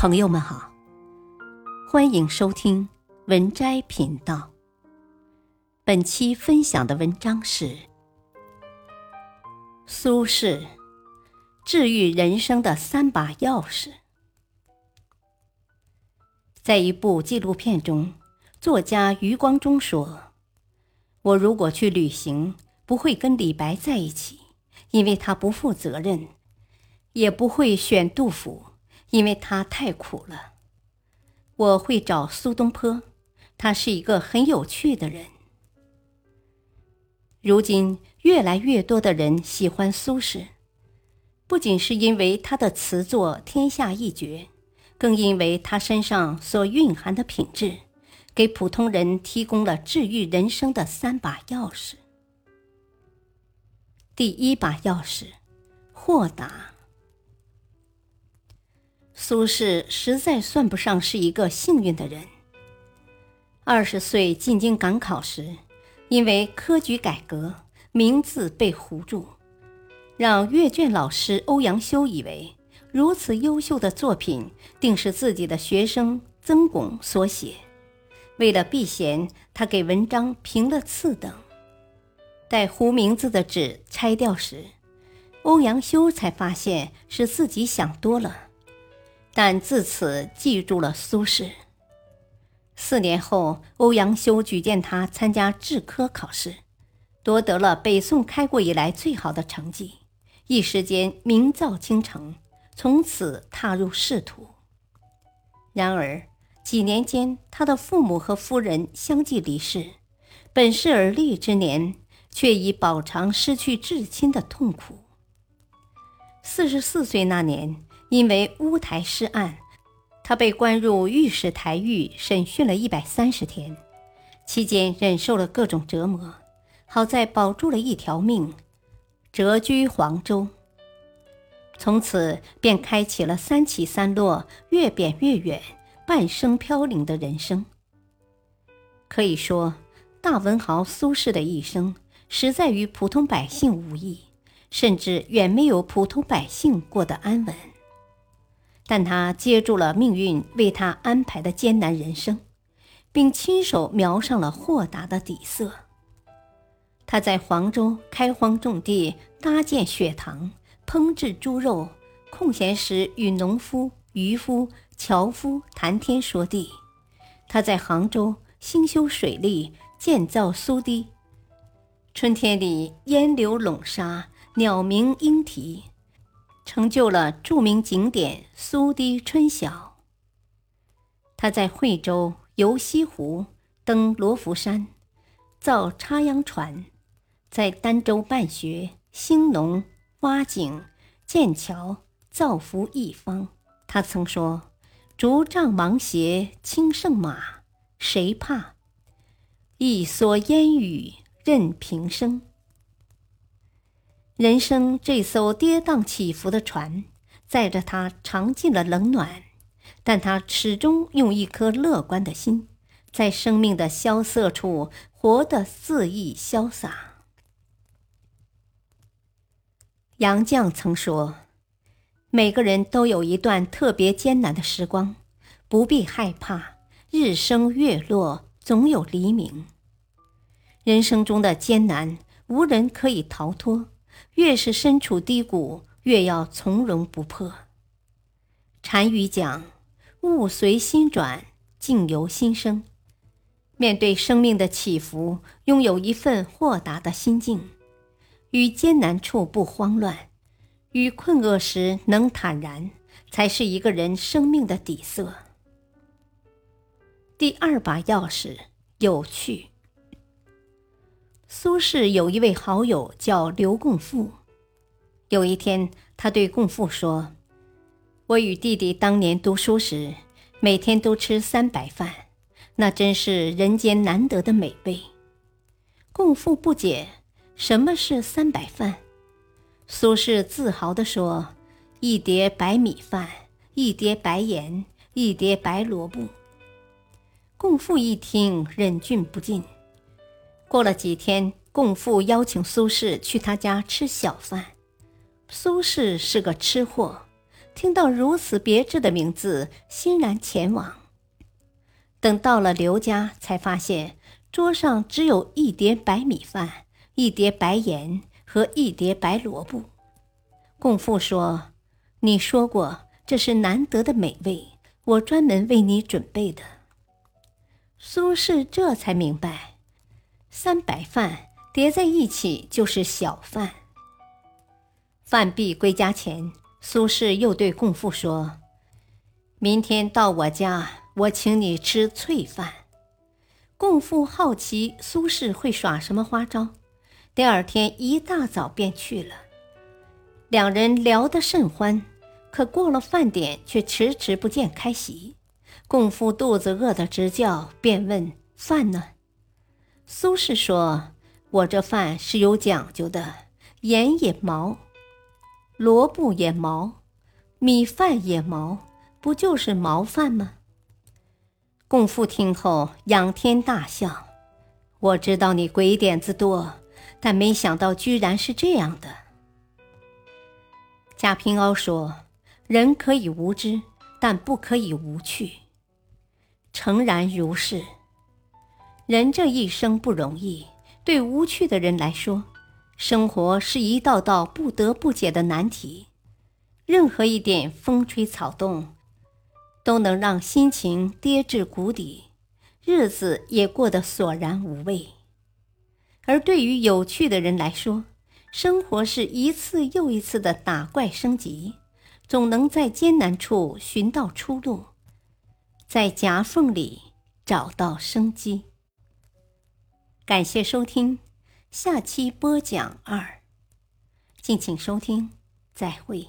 朋友们好，欢迎收听文摘频道。本期分享的文章是苏轼治愈人生的三把钥匙。在一部纪录片中，作家余光中说：“我如果去旅行，不会跟李白在一起，因为他不负责任；也不会选杜甫。”因为他太苦了，我会找苏东坡，他是一个很有趣的人。如今越来越多的人喜欢苏轼，不仅是因为他的词作天下一绝，更因为他身上所蕴含的品质，给普通人提供了治愈人生的三把钥匙。第一把钥匙，豁达。苏轼实在算不上是一个幸运的人。二十岁进京赶考时，因为科举改革，名字被糊住，让阅卷老师欧阳修以为如此优秀的作品定是自己的学生曾巩所写。为了避嫌，他给文章评了次等。待糊名字的纸拆掉时，欧阳修才发现是自己想多了。但自此记住了苏轼。四年后，欧阳修举荐他参加制科考试，夺得了北宋开国以来最好的成绩，一时间名噪京城，从此踏入仕途。然而几年间，他的父母和夫人相继离世，本是而立之年，却已饱尝失去至亲的痛苦。四十四岁那年。因为乌台诗案，他被关入御史台狱审讯了一百三十天，期间忍受了各种折磨，好在保住了一条命，谪居黄州。从此便开启了三起三落、越贬越远、半生飘零的人生。可以说，大文豪苏轼的一生实在与普通百姓无异，甚至远没有普通百姓过得安稳。但他接住了命运为他安排的艰难人生，并亲手描上了豁达的底色。他在黄州开荒种地，搭建雪塘，烹制猪肉，空闲时与农夫、渔夫、樵夫谈天说地。他在杭州兴修水利，建造苏堤，春天里烟柳笼沙，鸟鸣莺啼。成就了著名景点苏堤春晓。他在惠州游西湖，登罗浮山，造插秧船；在儋州办学、兴农、挖井、建桥，造福一方。他曾说：“竹杖芒鞋轻胜马，谁怕？一蓑烟雨任平生。”人生这艘跌宕起伏的船，载着他尝尽了冷暖，但他始终用一颗乐观的心，在生命的萧瑟处活得恣意潇洒。杨绛曾说：“每个人都有一段特别艰难的时光，不必害怕，日升月落，总有黎明。人生中的艰难，无人可以逃脱。”越是身处低谷，越要从容不迫。禅语讲：“物随心转，境由心生。”面对生命的起伏，拥有一份豁达的心境，与艰难处不慌乱，与困厄时能坦然，才是一个人生命的底色。第二把钥匙，有趣。苏轼有一位好友叫刘共富。有一天，他对共富说：“我与弟弟当年读书时，每天都吃三白饭，那真是人间难得的美味。”共富不解：“什么是三白饭？”苏轼自豪地说：“一碟白米饭，一碟白盐，一碟白萝卜。”共富一听，忍俊不禁。过了几天，共父邀请苏轼去他家吃小饭。苏轼是个吃货，听到如此别致的名字，欣然前往。等到了刘家，才发现桌上只有一碟白米饭、一碟白盐和一碟白萝卜。共父说：“你说过这是难得的美味，我专门为你准备的。”苏轼这才明白，三白饭叠在一起就是小饭。饭毕归家前，苏轼又对共父说：“明天到我家，我请你吃脆饭。”共父好奇苏轼会耍什么花招，第二天一大早便去了。两人聊得甚欢，可过了饭点却迟迟不见开席。共父肚子饿得直叫，便问：“饭呢？”苏轼说：“我这饭是有讲究的，盐也毛，萝卜也毛，米饭也毛，不就是毛饭吗？”共父听后仰天大笑：“我知道你鬼点子多，但没想到居然是这样的。”贾平凹说：“人可以无知，但不可以无趣。”诚然如是。人这一生不容易，对无趣的人来说，生活是一道道不得不解的难题。任何一点风吹草动，都能让心情跌至谷底，日子也过得索然无味。而对于有趣的人来说，生活是一次又一次的打怪升级，总能在艰难处寻到出路，在夹缝里找到生机。感谢收听，下期播讲二，敬请收听，再会。